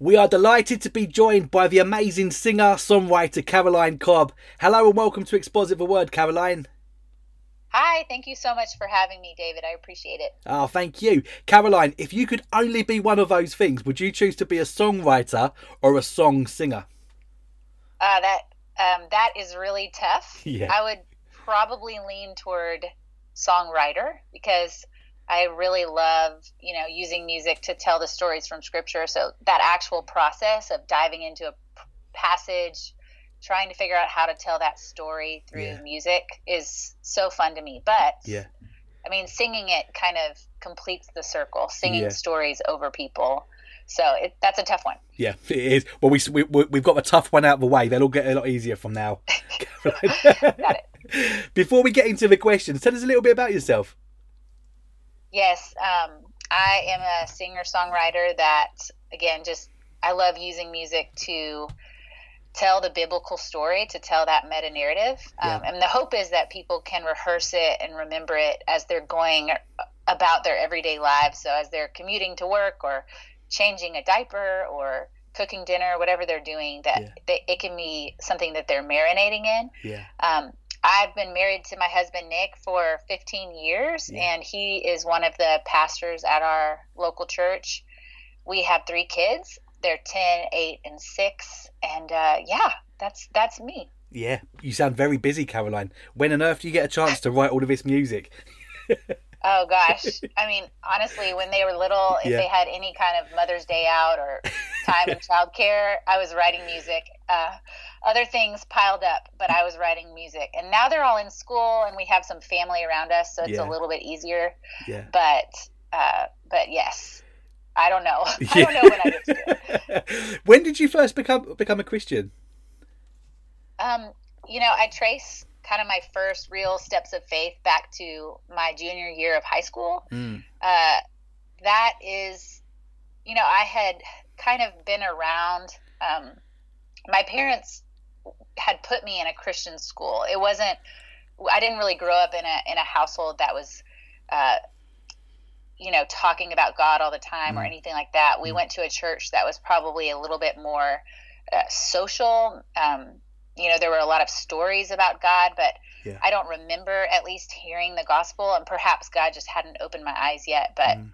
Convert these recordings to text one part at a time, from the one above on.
We are delighted to be joined by the amazing singer songwriter Caroline Cobb. Hello and welcome to Exposit the Word, Caroline. Hi, thank you so much for having me, David. I appreciate it. Oh, thank you. Caroline, if you could only be one of those things, would you choose to be a songwriter or a song singer? Uh, that um, that is really tough. Yeah. I would probably lean toward songwriter because I really love, you know, using music to tell the stories from scripture. So that actual process of diving into a passage, trying to figure out how to tell that story through Yeah. music is so fun to me. But Yeah. I mean, singing it kind of completes the circle, singing Yeah. stories over people. So it, that's a tough one. Yeah, it is. Well, we, we, we- we've got the tough one out of the way. They'll all get a lot easier from now. Got it. Before we get into the questions, tell us a little bit about yourself. Yes, um, I am a singer songwriter that, again, just I love using music to tell the biblical story, to tell that meta narrative. Um, And the hope is that people can rehearse it and remember it as they're going about their everyday lives. So as they're commuting to work or changing a diaper or cooking dinner, whatever they're doing, that Yeah. they, it can be something that they're marinating in. Yeah. Um, I've been married to my husband Nick for 15 years, Yeah. and he is one of the pastors at our local church. We have three kids. They're 10, 8, and 6. And uh, yeah, that's that's me. Yeah, you sound very busy, Caroline. When on earth do you get a chance to write all of this music? Oh gosh. I mean, honestly, when they were little, if Yeah. they had any kind of Mother's Day out or time in childcare, I was writing music. Uh, other things piled up, but I was writing music. And now they're all in school, and we have some family around us, so it's Yeah. a little bit easier. Yeah. But uh, but yes, I don't know. I don't know when I get to do it. when did you first become become a Christian? Um, you know, I trace kind of my first real steps of faith back to my junior year of high school. Mm. uh, that is, you know, I had kind of been around. Um, my parents had put me in a Christian school. It wasn't. I didn't really grow up in a in a household that was, uh, you know, talking about God all the time or Mm. anything like that. We Mm. went to a church that was probably a little bit more uh, social. Um, you know, there were a lot of stories about God, but Yeah. I don't remember at least hearing the gospel, and perhaps God just hadn't opened my eyes yet. But Mm.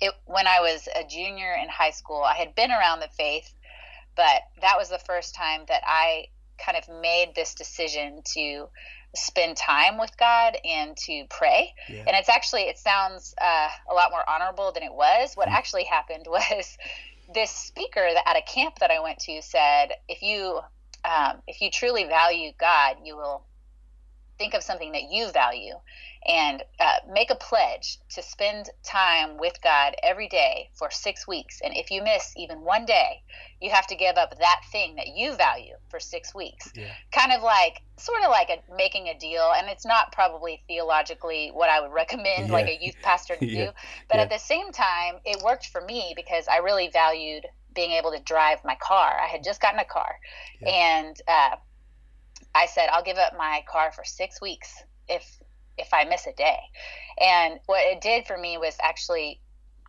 it, when I was a junior in high school, I had been around the faith, but that was the first time that I kind of made this decision to spend time with God and to pray. Yeah. And it's actually, it sounds uh, a lot more honorable than it was. What Mm. actually happened was this speaker that, at a camp that I went to said, if you um, if you truly value God, you will think of something that you value and uh, make a pledge to spend time with God every day for six weeks. And if you miss even one day, you have to give up that thing that you value for six weeks. Yeah. Kind of like, sort of like a, making a deal. And it's not probably theologically what I would recommend, like a youth pastor to Yeah. do. But Yeah. at the same time, it worked for me because I really valued being able to drive my car. I had just gotten a car. Yeah. And uh, I said, I'll give up my car for six weeks if if I miss a day. And what it did for me was actually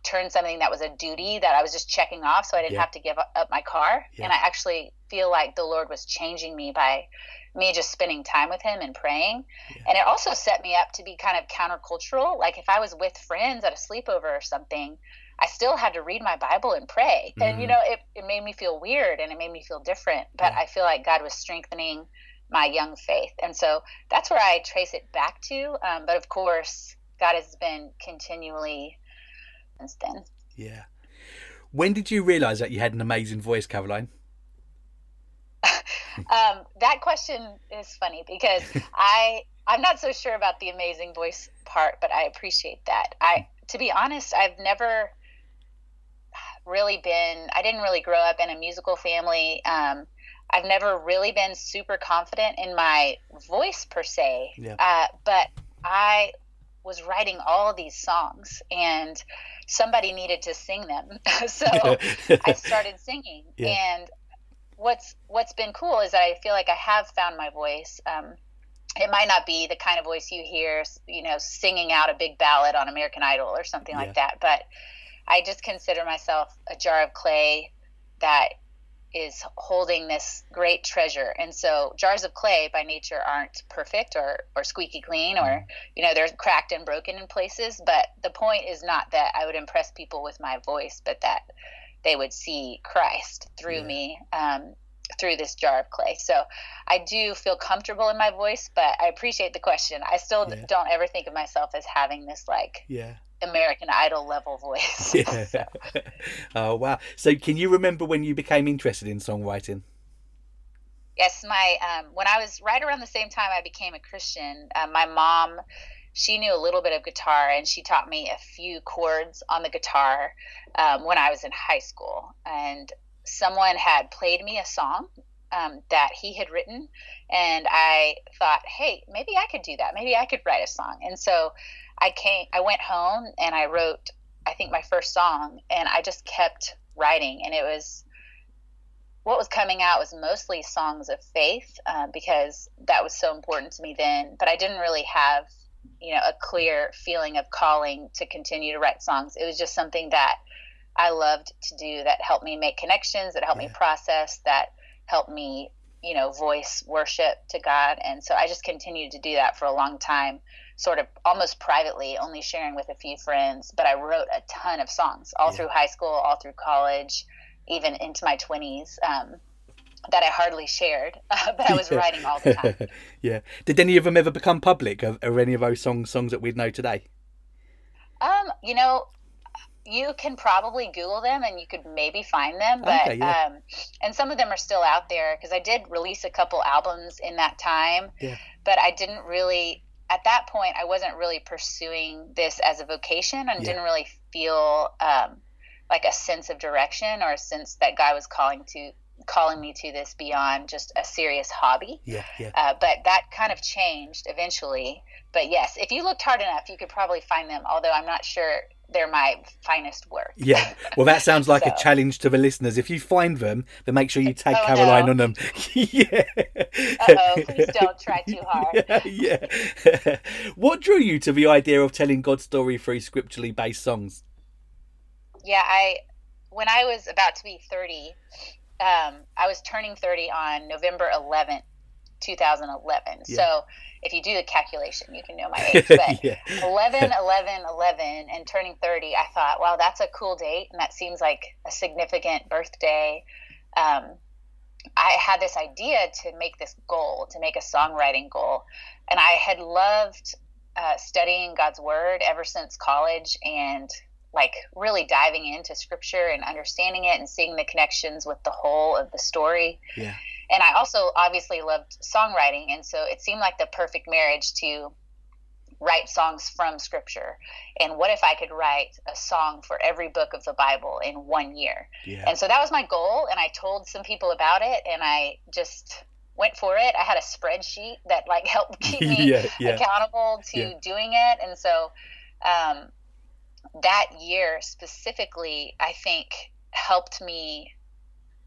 turn something that was a duty that I was just checking off so I didn't Yeah. have to give up, my car. Yeah. And I actually feel like the Lord was changing me by me just spending time with him and praying. Yeah. And it also set me up to be kind of countercultural. Like if I was with friends at a sleepover or something, I still had to read my Bible and pray. And, you Mhm. know, it, it made me feel weird and it made me feel different. But Yeah. I feel like God was strengthening my young faith. And so that's where I trace it back to. Um, but of course, God has been continually since then. Yeah. When did you realise that you had an amazing voice, Caroline? Um, that question is funny because I I'm not so sure about the amazing voice part, but I appreciate that. I to be honest, I've never really been I didn't really grow up in a musical family. Um, I've never really been super confident in my voice per se. Yeah. Uh, but I was writing all these songs and somebody needed to sing them. so I started singing. Yeah. And what's what's been cool is that I feel like I have found my voice. Um, it might not be the kind of voice you hear, you know, singing out a big ballad on American Idol or something Yeah. like that, but I just consider myself a jar of clay that is holding this great treasure. And so jars of clay by nature aren't perfect or, or squeaky clean or, you know, they're cracked and broken in places. But the point is not that I would impress people with my voice, but that they would see Christ through yeah. me. Um, through this jar of clay. So I do feel comfortable in my voice, but I appreciate the question. I still yeah. don't ever think of myself as having this like yeah. American Idol level voice. Yeah. so. oh wow! So can you remember when you became interested in songwriting? Yes, my um, when I was right around the same time I became a Christian. Uh, my mom, she knew a little bit of guitar, and she taught me a few chords on the guitar um, when I was in high school. And someone had played me a song um, that he had written, and I thought, hey, maybe I could do that. Maybe I could write a song. And so I came, I went home and I wrote, I think my first song, and I just kept writing, and it was what was coming out was mostly songs of faith uh, because that was so important to me then. But I didn't really have, you know, a clear feeling of calling to continue to write songs. It was just something that I loved to do that helped me make connections, that helped yeah. me process, that helped me, you know, voice worship to God. And so I just continued to do that for a long time, sort of almost privately, only sharing with a few friends. But I wrote a ton of songs all yeah. through high school, all through college, even into my 20s. Um, that I hardly shared, uh, but I was writing all the time. yeah. Did any of them ever become public? Are, are any of those songs songs that we'd know today? Um, you know, you can probably Google them and you could maybe find them, but okay, yeah. um, and some of them are still out there because I did release a couple albums in that time, yeah. but I didn't really at that point I wasn't really pursuing this as a vocation and yeah. didn't really feel um, like a sense of direction or a sense that God was calling to calling me to this beyond just a serious hobby. Yeah, yeah. Uh, but that kind of changed eventually. But yes, if you looked hard enough, you could probably find them. Although I'm not sure they're my finest work. Yeah. Well, that sounds like so. a challenge to the listeners. If you find them, then make sure you tag oh, Caroline no. on them. yeah. oh please don't try too hard. Yeah. yeah. what drew you to the idea of telling God's story through scripturally based songs? Yeah, I when I was about to be 30, um, I was turning 30 on November 11th, 2011. Yeah. So if you do the calculation, you can know my age. But yeah. 11, 11, 11, and turning 30, I thought, wow, that's a cool date. And that seems like a significant birthday. Um, I had this idea to make this goal, to make a songwriting goal. And I had loved uh, studying God's word ever since college and like really diving into scripture and understanding it and seeing the connections with the whole of the story. Yeah and I also obviously loved songwriting, and so it seemed like the perfect marriage to write songs from scripture. And what if i could write a song for every book of the bible in one year? Yeah. and so that was my goal and i told some people about it and i just went for it. I had a spreadsheet that like helped keep me yeah, yeah. accountable to doing it. And so um, that year specifically i think helped me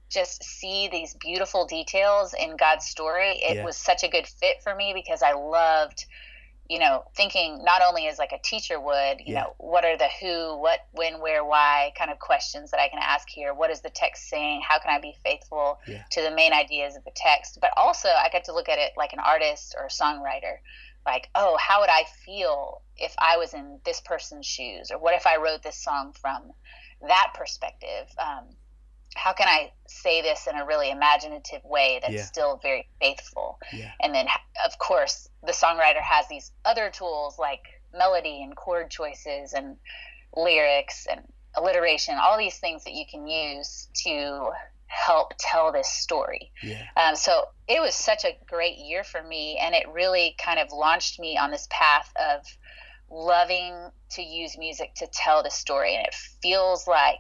just see these beautiful details in God's story. It yeah. was such a good fit for me because I loved, you know, thinking not only as like a teacher would, you yeah. know, what are the who, what, when, where, why kind of questions that I can ask here. What is the text saying? How can I be faithful yeah. to the main ideas of the text? But also, I get to look at it like an artist or a songwriter. Like, oh, how would I feel if I was in this person's shoes? Or what if I wrote this song from that perspective? Um, how can I say this in a really imaginative way that's yeah. still very faithful? Yeah. And then, of course, the songwriter has these other tools like melody and chord choices and lyrics and alliteration, all these things that you can use to help tell this story. Yeah. Um, so it was such a great year for me, and it really kind of launched me on this path of loving to use music to tell the story. And it feels like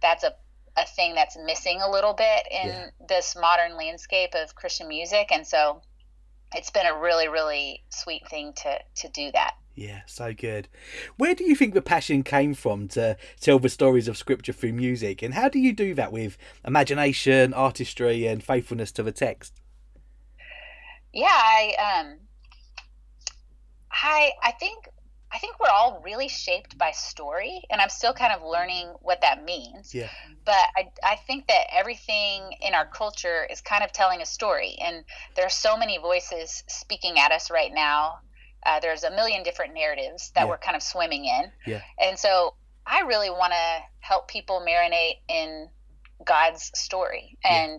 that's a a thing that's missing a little bit in yeah. this modern landscape of Christian music, and so it's been a really, really sweet thing to to do that. Yeah, so good. Where do you think the passion came from to tell the stories of Scripture through music, and how do you do that with imagination, artistry, and faithfulness to the text? Yeah, I um, I I think I think we're all really shaped by story, and I'm still kind of learning what that means. Yeah. But I, I think that everything in our culture is kind of telling a story, and there are so many voices speaking at us right now. Uh, there's a million different narratives that Yeah. we're kind of swimming in. Yeah. And so I really want to help people marinate in God's story. Yeah.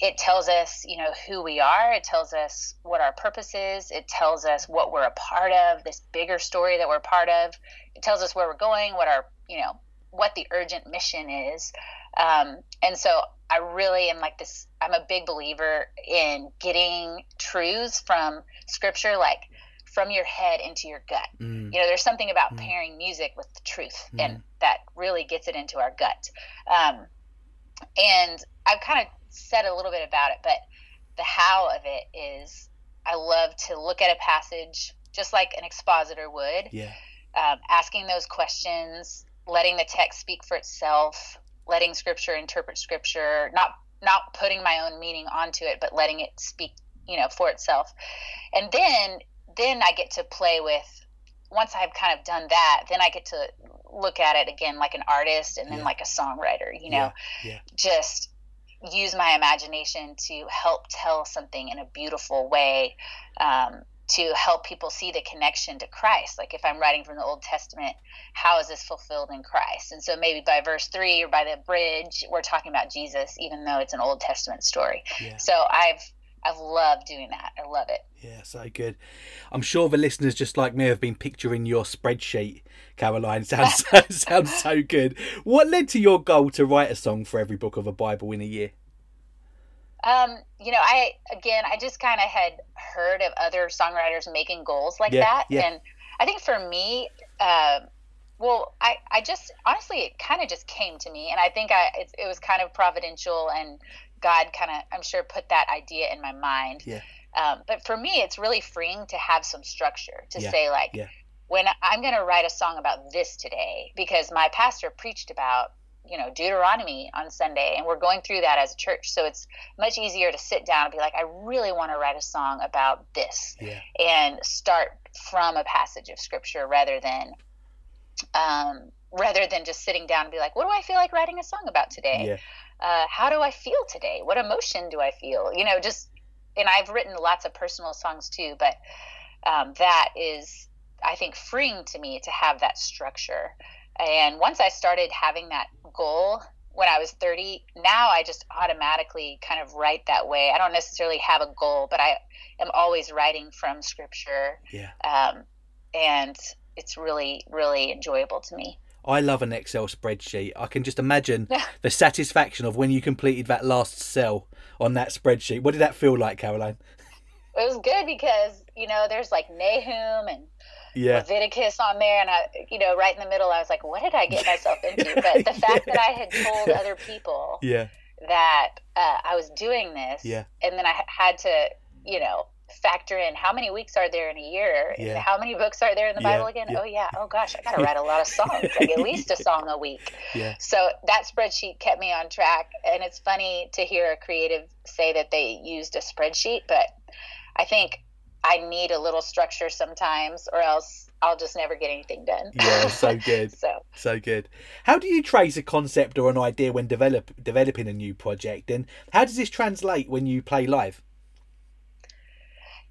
It tells us, you know, who we are. It tells us what our purpose is. It tells us what we're a part of, this bigger story that we're part of. It tells us where we're going, what our, you know, what the urgent mission is. Um, and so I really am like this, I'm a big believer in getting truths from scripture, like from your head into your gut Mm. you know there's something about Mm. pairing music with the truth Mm. and that really gets it into our gut um, and i've kind of said a little bit about it but the how of it is i love to look at a passage just like an expositor would Yeah. um, asking those questions letting the text speak for itself letting scripture interpret scripture not not putting my own meaning onto it but letting it speak you know for itself and then then i get to play with once i've kind of done that then i get to look at it again like an artist and then Yeah. like a songwriter you know Yeah, yeah. just use my imagination to help tell something in a beautiful way um, to help people see the connection to Christ. Like if I'm writing from the Old Testament, how is this fulfilled in Christ? And so maybe by verse three or by the bridge, we're talking about Jesus, even though it's an Old Testament story. Yeah. So I've I've loved doing that. I love it. Yeah, so good. I'm sure the listeners, just like me, have been picturing your spreadsheet, Caroline. Sounds so, sounds so good. What led to your goal to write a song for every book of the Bible in a year? Um, you know, I again, I just kind of had heard of other songwriters making goals like Yeah, that, yeah. and I think for me, uh, well, I I just honestly, it kind of just came to me, and I think I it, it was kind of providential, and God kind of, I'm sure, put that idea in my mind. Yeah. Um, but for me, it's really freeing to have some structure to Yeah, say like. When I'm going to write a song about this today, because my pastor preached about you know Deuteronomy on Sunday, and we're going through that as a church. So it's much easier to sit down and be like, I really want to write a song about this, Yeah. and start from a passage of scripture rather than, um, rather than just sitting down and be like, what do I feel like writing a song about today? Yeah. Uh, how do I feel today? What emotion do I feel? You know, just and I've written lots of personal songs too, but um, that is, I think, freeing to me to have that structure. And once I started having that goal when I was 30, now I just automatically kind of write that way. I don't necessarily have a goal, but I am always writing from scripture. Yeah. Um, and it's really, really enjoyable to me. I love an Excel spreadsheet. I can just imagine the satisfaction of when you completed that last cell on that spreadsheet. What did that feel like, Caroline? It was good because, you know, there's like Nahum and Yeah. Leviticus on there, and I, you know, right in the middle, I was like, "What did I get myself into?" But the fact that I had told other people Yeah. that uh, I was doing this, Yeah. and then I had to, you know, factor in how many weeks are there in a year, Yeah. how many books are there in the Yeah, Bible again? yeah. Oh yeah, oh gosh, I got to write a lot of songs, like at least a song a week. Yeah. So that spreadsheet kept me on track, and it's funny to hear a creative say that they used a spreadsheet, but I think I need a little structure sometimes, or else I'll just never get anything done. Yeah, so good. so So good. How do you trace a concept or an idea when develop developing a new project, and how does this translate when you play live?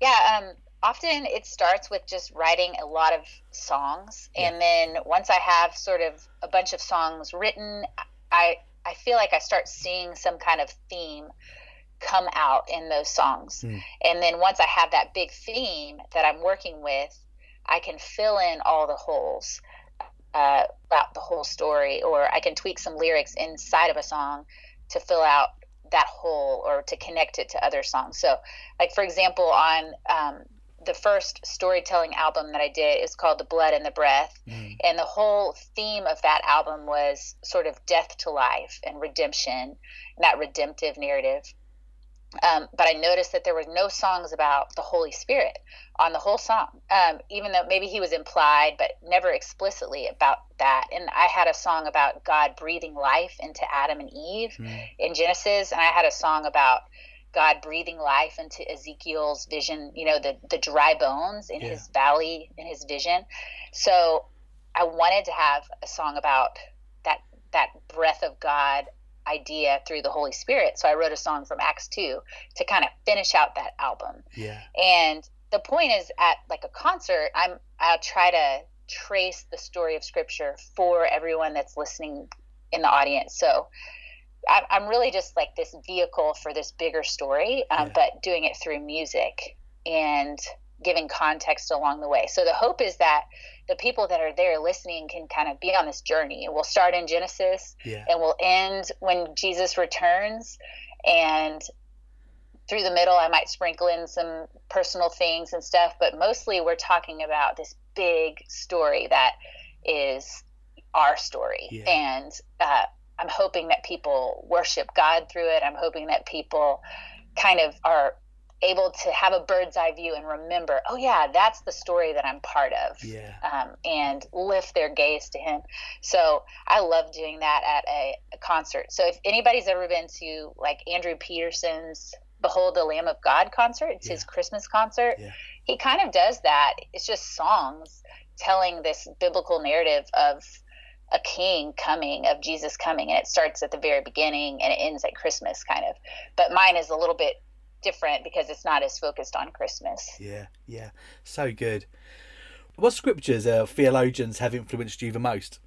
yeah, um, often it starts with just writing a lot of songs, and then once I have sort of a bunch of songs written, I I feel like I start seeing some kind of theme come out in those songs, Hmm. and then once I have that big theme that I'm working with, I can fill in all the holes uh, about the whole story, or I can tweak some lyrics inside of a song to fill out that hole or to connect it to other songs. So, like for example, on um, the first storytelling album that I did is called "The Blood and the Breath," Mm. and the whole theme of that album was sort of death to life and redemption, and that redemptive narrative. Um, but I noticed that there were no songs about the Holy Spirit on the whole song, um, even though maybe he was implied, but never explicitly about that. And I had a song about God breathing life into Adam and Eve Mm. in Genesis, and I had a song about God breathing life into Ezekiel's vision, you know, the, the dry bones in Yeah. his valley, in his vision. So I wanted to have a song about that that breath of God idea through the Holy Spirit. So I wrote a song from Acts 2 to kind of finish out that album. Yeah. And the point is at like a concert, I'm I'll try to trace the story of scripture for everyone that's listening in the audience. So I, I'm really just like this vehicle for this bigger story, um, Yeah. but doing it through music and giving context along the way. So the hope is that the people that are there listening can kind of be on this journey. We'll start in Genesis Yeah. and we'll end when Jesus returns. And through the middle, I might sprinkle in some personal things and stuff, but mostly we're talking about this big story that is our story. Yeah. And uh, I'm hoping that people worship God through it. I'm hoping that people kind of are able to have a bird's eye view and remember, oh, yeah, that's the story that I'm part of Yeah. um, and lift their gaze to him. So I love doing that at a, a concert. So if anybody's ever been to like Andrew Peterson's Behold the Lamb of God concert, it's his Christmas concert, Yeah. he kind of does that. It's just songs telling this biblical narrative of a king coming, of Jesus coming, and it starts at the very beginning and it ends at Christmas, kind of. But mine is a little bit different because it's not as focused on Christmas. Yeah. Yeah. So good. What scriptures or theologians have influenced you the most?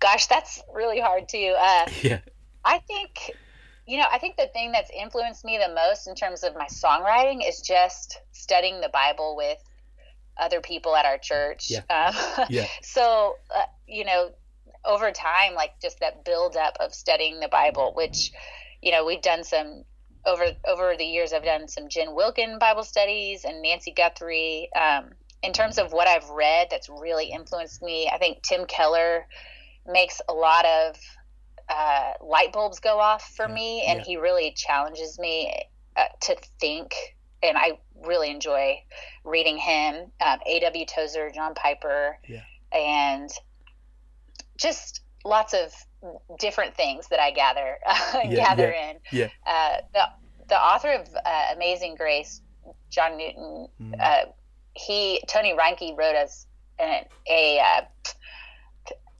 Gosh, that's really hard too. Uh, Yeah. I think, you know, I think the thing that's influenced me the most in terms of my songwriting is just studying the Bible with other people at our church. Yeah. Um, Yeah. so, uh, you know, over time, like just that build up of studying the Bible, which, you know, we've done some over over the years. I've done some Jen Wilkin Bible studies and Nancy Guthrie. Um, in terms of what I've read, that's really influenced me. I think Tim Keller makes a lot of uh, light bulbs go off for Yeah, me, and yeah. he really challenges me uh, to think. And I really enjoy reading him. Um, A.W. Tozer, John Piper, Yeah. and just lots of different things that I gather gather in. Yeah. Uh, the the author of uh, Amazing Grace, John Newton, Mm. uh, he Tony Reinke wrote us an, a uh,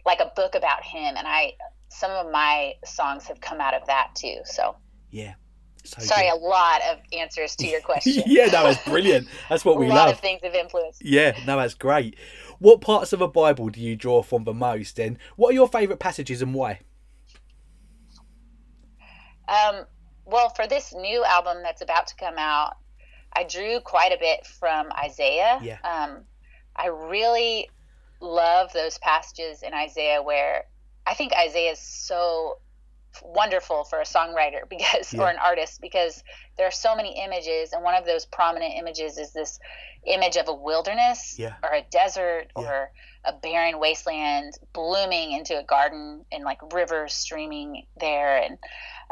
like a book about him, and I some of my songs have come out of that too. So Yeah. So sorry, good. a lot of answers to your question. yeah, no, that's brilliant. That's what we love. a lot love. of things have influenced. Yeah, no, that's great. What parts of the Bible do you draw from the most, and what are your favourite passages and why? Um, well, for this new album that's about to come out, I drew quite a bit from Isaiah. Yeah. Um, I really love those passages in Isaiah where I think Isaiah is so wonderful for a songwriter because Yeah. or an artist because there are so many images and one of those prominent images is this image of a wilderness Yeah. or a desert Yeah. or a barren wasteland blooming into a garden and like rivers streaming there and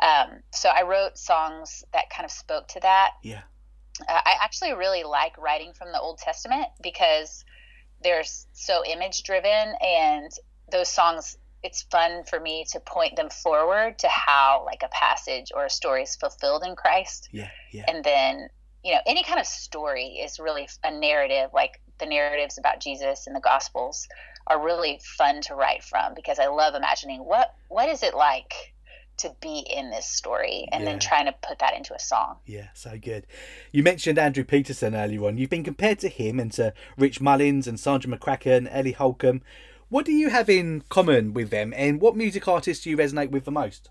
um, so i wrote songs that kind of spoke to that Yeah. uh, i actually really like writing from the old testament because they're so image driven and those songs it's fun for me to point them forward to how like a passage or a story is fulfilled in christ Yeah, yeah, and then you know any kind of story is really a narrative like the narratives about jesus and the gospels are really fun to write from because i love imagining what what is it like to be in this story and Yeah. then trying to put that into a song yeah. So good. You mentioned Andrew Peterson earlier on. You've been compared to him and to Rich Mullins and Sandra McCracken, Ellie Holcomb. What do you have in common with them, and what music artists do you resonate with the most?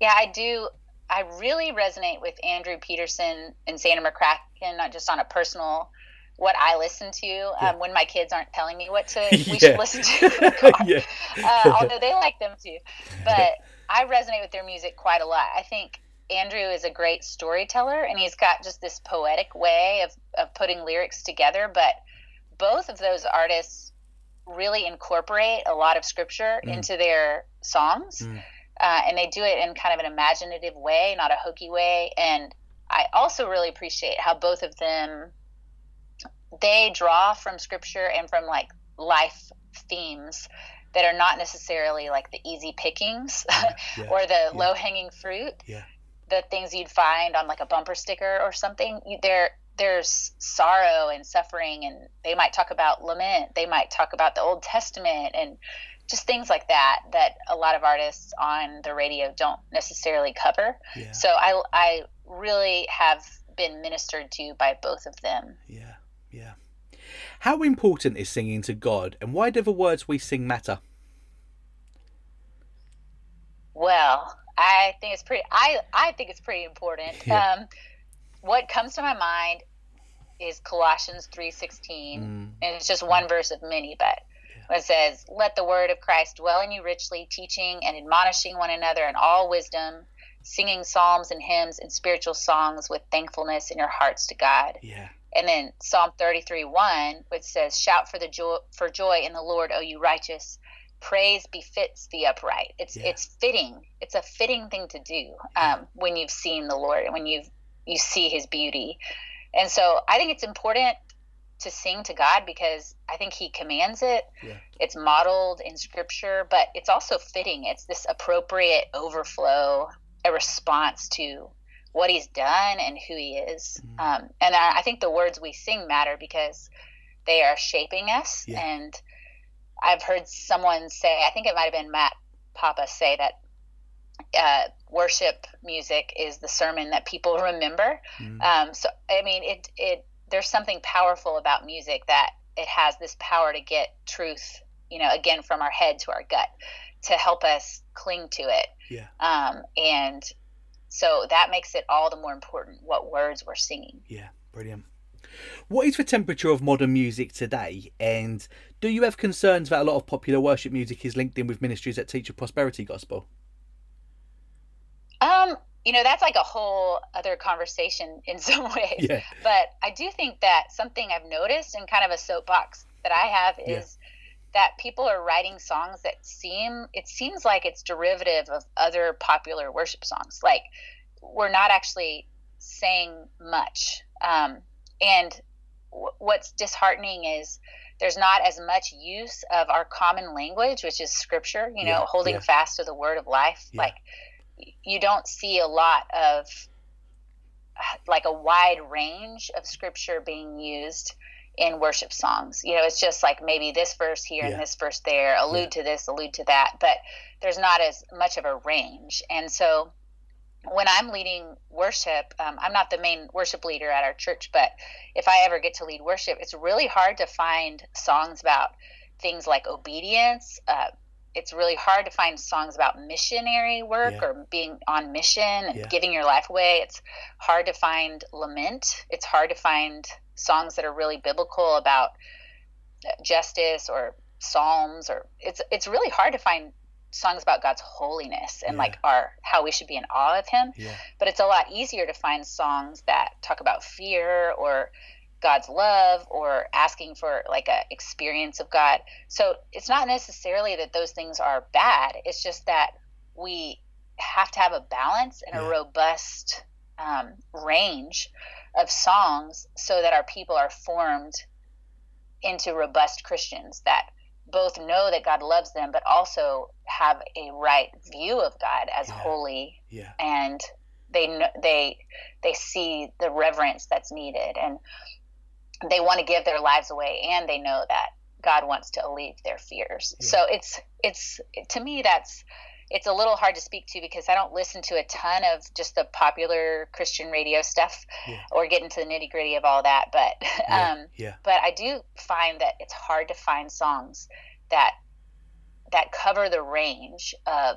yeah i do i really resonate with andrew peterson and Sandra mccracken not just on a personal what i listen to um, when my kids aren't telling me what to we Yeah. should listen to in the car. yeah, uh, although they like them too. But I resonate with their music quite a lot. I think Andrew is a great storyteller, and he's got just this poetic way of, of putting lyrics together. But both of those artists really incorporate a lot of scripture Mm. into their songs, Mm. uh, and they do it in kind of an imaginative way, not a hokey way. And I also really appreciate how both of them they draw from scripture and from like life themes that are not necessarily like the easy pickings yeah, or the yeah. low hanging fruit. Yeah. the things you'd find on like a bumper sticker or something. You, there there's sorrow and suffering and they might talk about lament. They might talk about the Old Testament and just things like that that a lot of artists on the radio don't necessarily cover. Yeah. So I I really have been ministered to by both of them. Yeah. Yeah. How important is singing to God and why do the words we sing matter? Well, I think it's pretty. I I think it's pretty important. Yeah. Um, what comes to my mind is Colossians three sixteen, Mm. and it's just one verse of many, but it says, "Let the word of Christ dwell in you richly, teaching and admonishing one another in all wisdom, singing psalms and hymns and spiritual songs with thankfulness in your hearts to God." Yeah. And then Psalm 33 1, which says, Shout for the joy for joy in the Lord, O you righteous. Praise befits the upright. It's Yeah. it's fitting. It's a fitting thing to do um, when you've seen the Lord and when you you see his beauty. And so I think it's important to sing to God because I think he commands it. Yeah. It's modeled in scripture, but it's also fitting. It's this appropriate overflow, a response to what he's done and who he is. Mhm. Um, and I, I think the words we sing matter because they are shaping us. Yeah. And I've heard someone say, I think it might have been Matt Papa say that uh, worship music is the sermon that people remember. Mm. Um, so I mean, it it there's something powerful about music that it has this power to get truth, you know, again from our head to our gut, to help us cling to it. Yeah. Um, and so that makes it all the more important what words we're singing. Yeah. Brilliant. What is the temperature of modern music today? And do you have concerns that a lot of popular worship music is linked in with ministries that teach a prosperity gospel? Um, you know, that's like a whole other conversation in some ways. Yeah. But I do think that something I've noticed and kind of a soapbox that I have Yeah. is that people are writing songs that seem it seems like it's derivative of other popular worship songs. Like we're not actually saying much. Um, and w- what's disheartening is there's not as much use of our common language, which is scripture. You know, Yeah, holding yeah. fast to the word of life. Yeah. Like you don't see a lot of like a wide range of scripture being used in worship songs. You know, it's just like maybe this verse here Yeah. and this verse there, allude to this, allude to that, but there's not as much of a range. And so when I'm leading worship, um, I'm not the main worship leader at our church, but if I ever get to lead worship, it's really hard to find songs about things like obedience. Uh, it's really hard to find songs about missionary work Yeah. or being on mission and Yeah. giving your life away. It's hard to find lament. It's hard to find songs that are really biblical about uh, justice or psalms or it's it's really hard to find songs about God's holiness and Yeah. like our how we should be in awe of him Yeah. but it's a lot easier to find songs that talk about fear or God's love or asking for like a experience of God. So it's not necessarily that those things are bad. It's just that we have to have a balance and Yeah. a robust um, range of songs so that our people are formed into robust Christians that both know that God loves them, but also have a right view of God as Yeah. holy Yeah. and they they they see the reverence that's needed and they want to give their lives away and they know that God wants to alleviate their fears. Yeah. So it's it's to me that's it's a little hard to speak to because I don't listen to a ton of just the popular Christian radio stuff Yeah. or get into the nitty gritty of all that. But Yeah. um, yeah. but I do find that it's hard to find songs that that cover the range of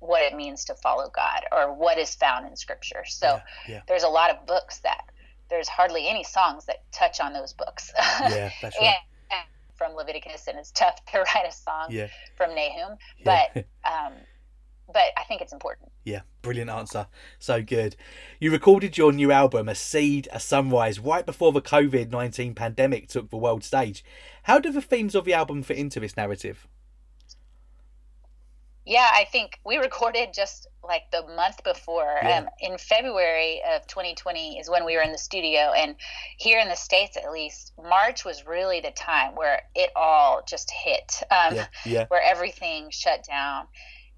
what it means to follow God or what is found in Scripture. So there's a lot of books that there's hardly any songs that touch on those books. Yeah. That's right. and from Leviticus, and it's tough to write a song Yeah. from Nahum, Yeah. but um, but I think it's important. Yeah, brilliant answer. So good. You recorded your new album, A Seed, A Sunrise, right before the COVID 19 pandemic took the world stage. How do the themes of the album fit into this narrative? Yeah, I think we recorded just like the month before. Yeah. Um, in February of 2020 is when we were in the studio, and here in the states, at least, March was really the time where it all just hit, um, Yeah, yeah, where everything shut down,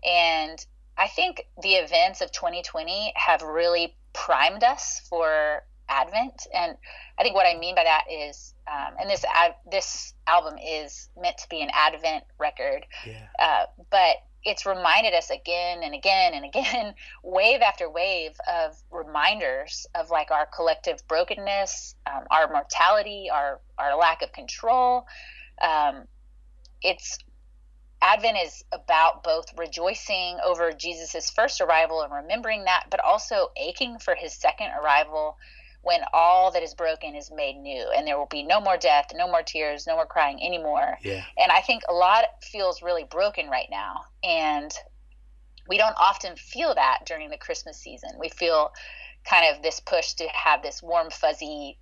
and I think the events of 2020 have really primed us for Advent, and I think what I mean by that is, um, and this this album is meant to be an Advent record, yeah. uh, but it's reminded us again and again and again, wave after wave of reminders of like our collective brokenness, um, our mortality, our our lack of control. Um, it's Advent is about both rejoicing over Jesus' first arrival and remembering that, but also aching for his second arrival when all that is broken is made new and there will be no more death, no more tears, no more crying anymore. Yeah. And I think a lot feels really broken right now. And we don't often feel that during the Christmas season. We feel kind of this push to have this warm, fuzzy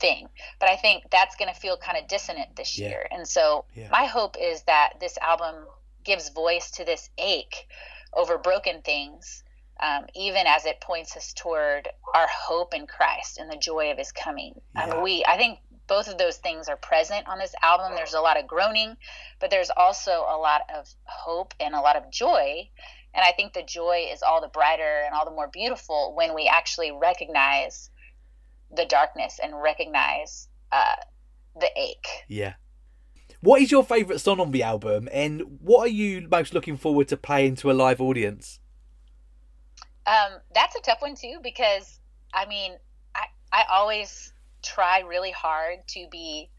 thing. But I think that's going to feel kind of dissonant this Yeah. year. And so Yeah. my hope is that this album gives voice to this ache over broken things, um, even as it points us toward our hope in Christ and the joy of His coming. Yeah. Um, we, I think, both of those things are present on this album. There's a lot of groaning, but there's also a lot of hope and a lot of joy. And I think the joy is all the brighter and all the more beautiful when we actually recognize the darkness and recognize uh, the ache. Yeah. What is your favourite song on the album, and what are you most looking forward to playing to a live audience? Um, that's a tough one too because I mean, I I always try really hard to be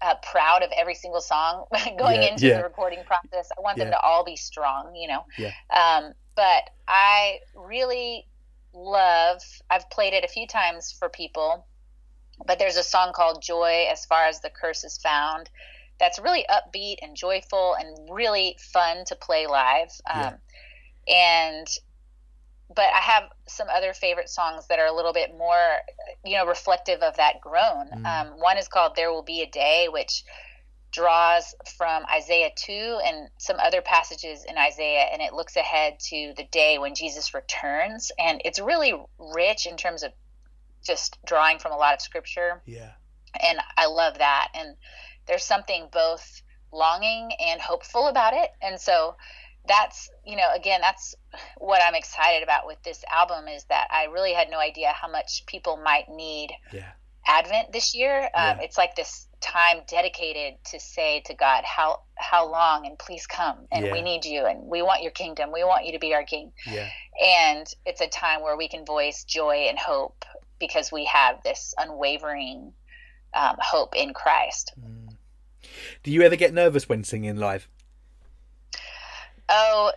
uh, proud of every single song going Yeah, into yeah. the recording process. I want them to all be strong, you know. Yeah. Um, but I really love. I've played it a few times for people, but there's a song called "Joy" as far as the curse is found. That's really upbeat and joyful and really fun to play live. Um, Yeah. And but I have some other favorite songs that are a little bit more, you know, reflective of that groan. Mm. Um, one is called "There Will Be a Day," which draws from Isaiah 2 and some other passages in Isaiah, and it looks ahead to the day when Jesus returns. And it's really rich in terms of just drawing from a lot of scripture Yeah. and I love that. And there's something both longing and hopeful about it. And so that's, you know, again, that's what I'm excited about with this album is that I really had no idea how much people might need Yeah. Advent this year. Um, Yeah. It's like this time dedicated to say to God, how how long and please come and we need you and we want your kingdom. We want you to be our king Yeah. and it's a time where we can voice joy and hope because we have this unwavering um, hope in Christ. Mm. Do you ever get nervous when singing live? Oh,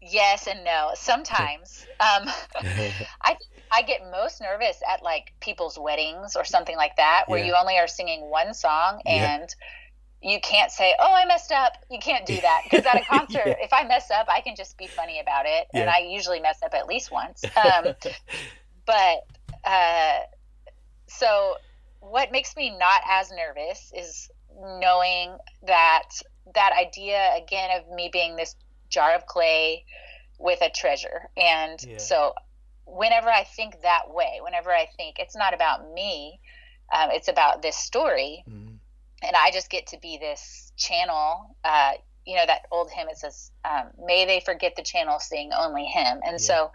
yes and no. Sometimes um, I I get most nervous at like people's weddings or something like that, where Yeah. you only are singing one song Yeah. and. You can't say, "Oh, I messed up." You can't do that because at a concert, Yeah. if I mess up, I can just be funny about it, and I usually mess up at least once. Um, but uh, so what makes me not as nervous is knowing that that idea again of me being this jar of clay with a treasure and Yeah. so whenever i think that way whenever i think it's not about me um, it's about this story Mm. and i just get to be this channel uh, you know that old hymn it says um, may they forget the channel sing only him and Yeah. so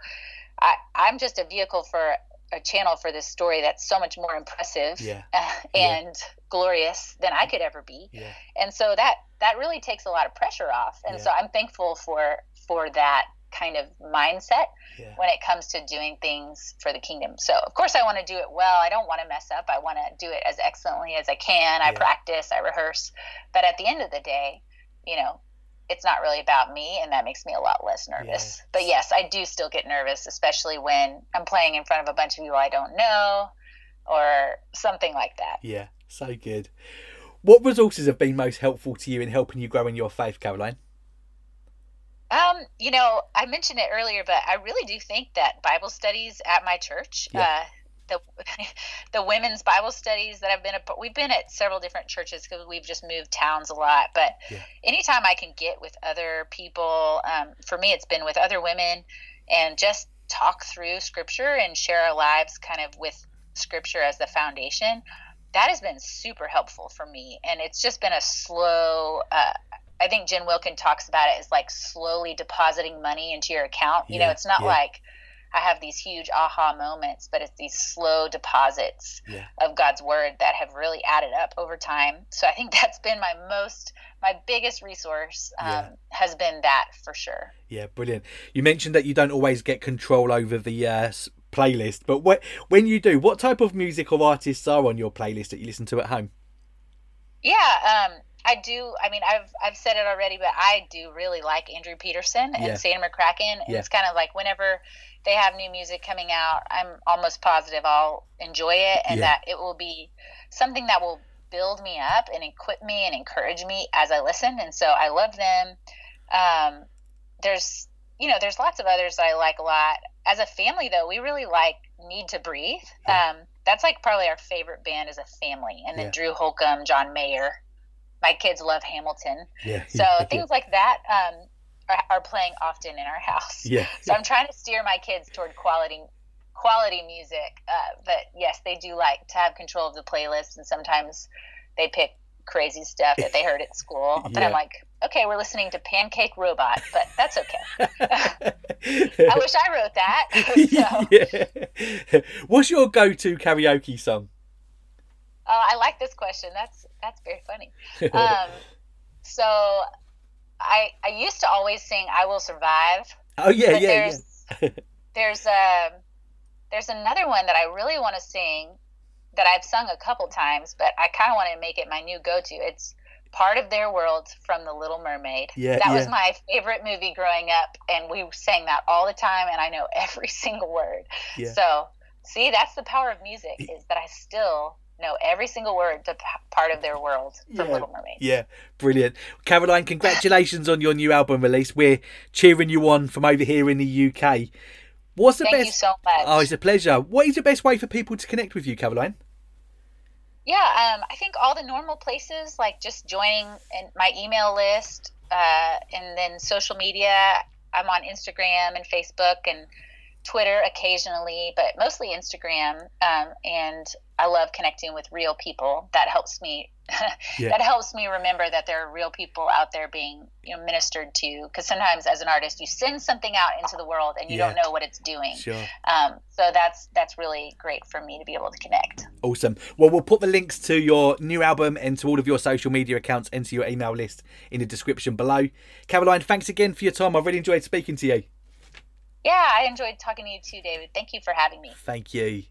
I, i'm just a vehicle for a channel for this story that's so much more impressive Yeah. uh, and glorious than i could ever be Yeah. and so that that really takes a lot of pressure off and Yeah. so i'm thankful for for that kind of mindset Yeah. when it comes to doing things for the kingdom so of course i want to do it well i don't want to mess up i want to do it as excellently as i can i practice i rehearse but at the end of the day you know it's not really about me and that makes me a lot less nervous Yeah. but yes i do still get nervous especially when i'm playing in front of a bunch of people i don't know or something like that Yeah. So good. What resources have been most helpful to you in helping you grow in your faith, Caroline? Um, you know, I mentioned it earlier, but I really do think that Bible studies at my church, Yeah. uh, the the women's Bible studies that I've been at, we've been at several different churches because we've just moved towns a lot. But Yeah. anytime I can get with other people, um, for me, it's been with other women, and just talk through Scripture and share our lives kind of with Scripture as the foundation. That has been super helpful for me, and it's just been a slow. Uh, I think Jen Wilkin talks about it as like slowly depositing money into your account. You Yeah, know, it's not yeah. like I have these huge aha moments, but it's these slow deposits Yeah. of God's word that have really added up over time. So I think that's been my most, my biggest resource um, Yeah. has been that for sure. Yeah, brilliant. You mentioned that you don't always get control over the uh, playlist, but wh- when you do, what type of music or artists are on your playlist that you listen to at home? Yeah, um, I do. I mean, I've I've said it already, but I do really like Andrew Peterson and Yeah. Sandra McCracken. And Yeah. it's kind of like whenever they have new music coming out, I'm almost positive I'll enjoy it and Yeah. that it will be something that will build me up and equip me and encourage me as I listen. And so I love them. Um, there's you know there's lots of others that I like a lot. As a family, though, we really like Need to Breathe. Yeah. Um, that's like probably our favorite band as a family. And then Yeah. Drew Holcomb, John Mayer. My kids love Hamilton. Yeah. So things like that um, are, playing often in our house. Yeah. So I'm trying to steer my kids toward quality quality music. Uh, but yes, they do like to have control of the playlist, and sometimes they pick crazy stuff that they heard at school. But Yeah. I'm like, okay, we're listening to Pancake Robot, but that's okay. I wish I wrote that. so, yeah. What's your go-to karaoke song? oh, I like this question. That's that's very funny. Um, so I I used to always sing "I Will Survive." oh yeah, yeah, yeah. there's there's um there's another one that I really want to sing that I've sung a couple times, but I kind of want to make it my new go-to. It's part of their world from The Little Mermaid. Yeah, that was my favorite movie growing up, and we sang that all the time, and I know every single word. Yeah. So see, that's the power of music is that I still know every single word to p- part of their world from Yeah. Little Mermaid. Yeah, brilliant. Caroline, congratulations on your new album release. We're cheering you on from over here in the UK. What's the Thank best? you so much. Oh, it's a pleasure. What is the best way for people to connect with you, Caroline? Yeah, um, I think all the normal places, like just joining in my email list, uh, and then social media. I'm on Instagram and Facebook and Twitter occasionally, but mostly Instagram. Um, and I love connecting with real people. That helps me. Yeah. That helps me remember that there are real people out there being you know ministered to. Because sometimes, as an artist, you send something out into the world and you Yeah. don't know what it's doing. Sure. Um, so that's that's really great for me to be able to connect. Awesome. Well, we'll put the links to your new album and to all of your social media accounts and to your email list in the description below. Caroline, thanks again for your time. I really enjoyed speaking to you. Yeah, I enjoyed talking to you too, David. Thank you for having me. Thank you.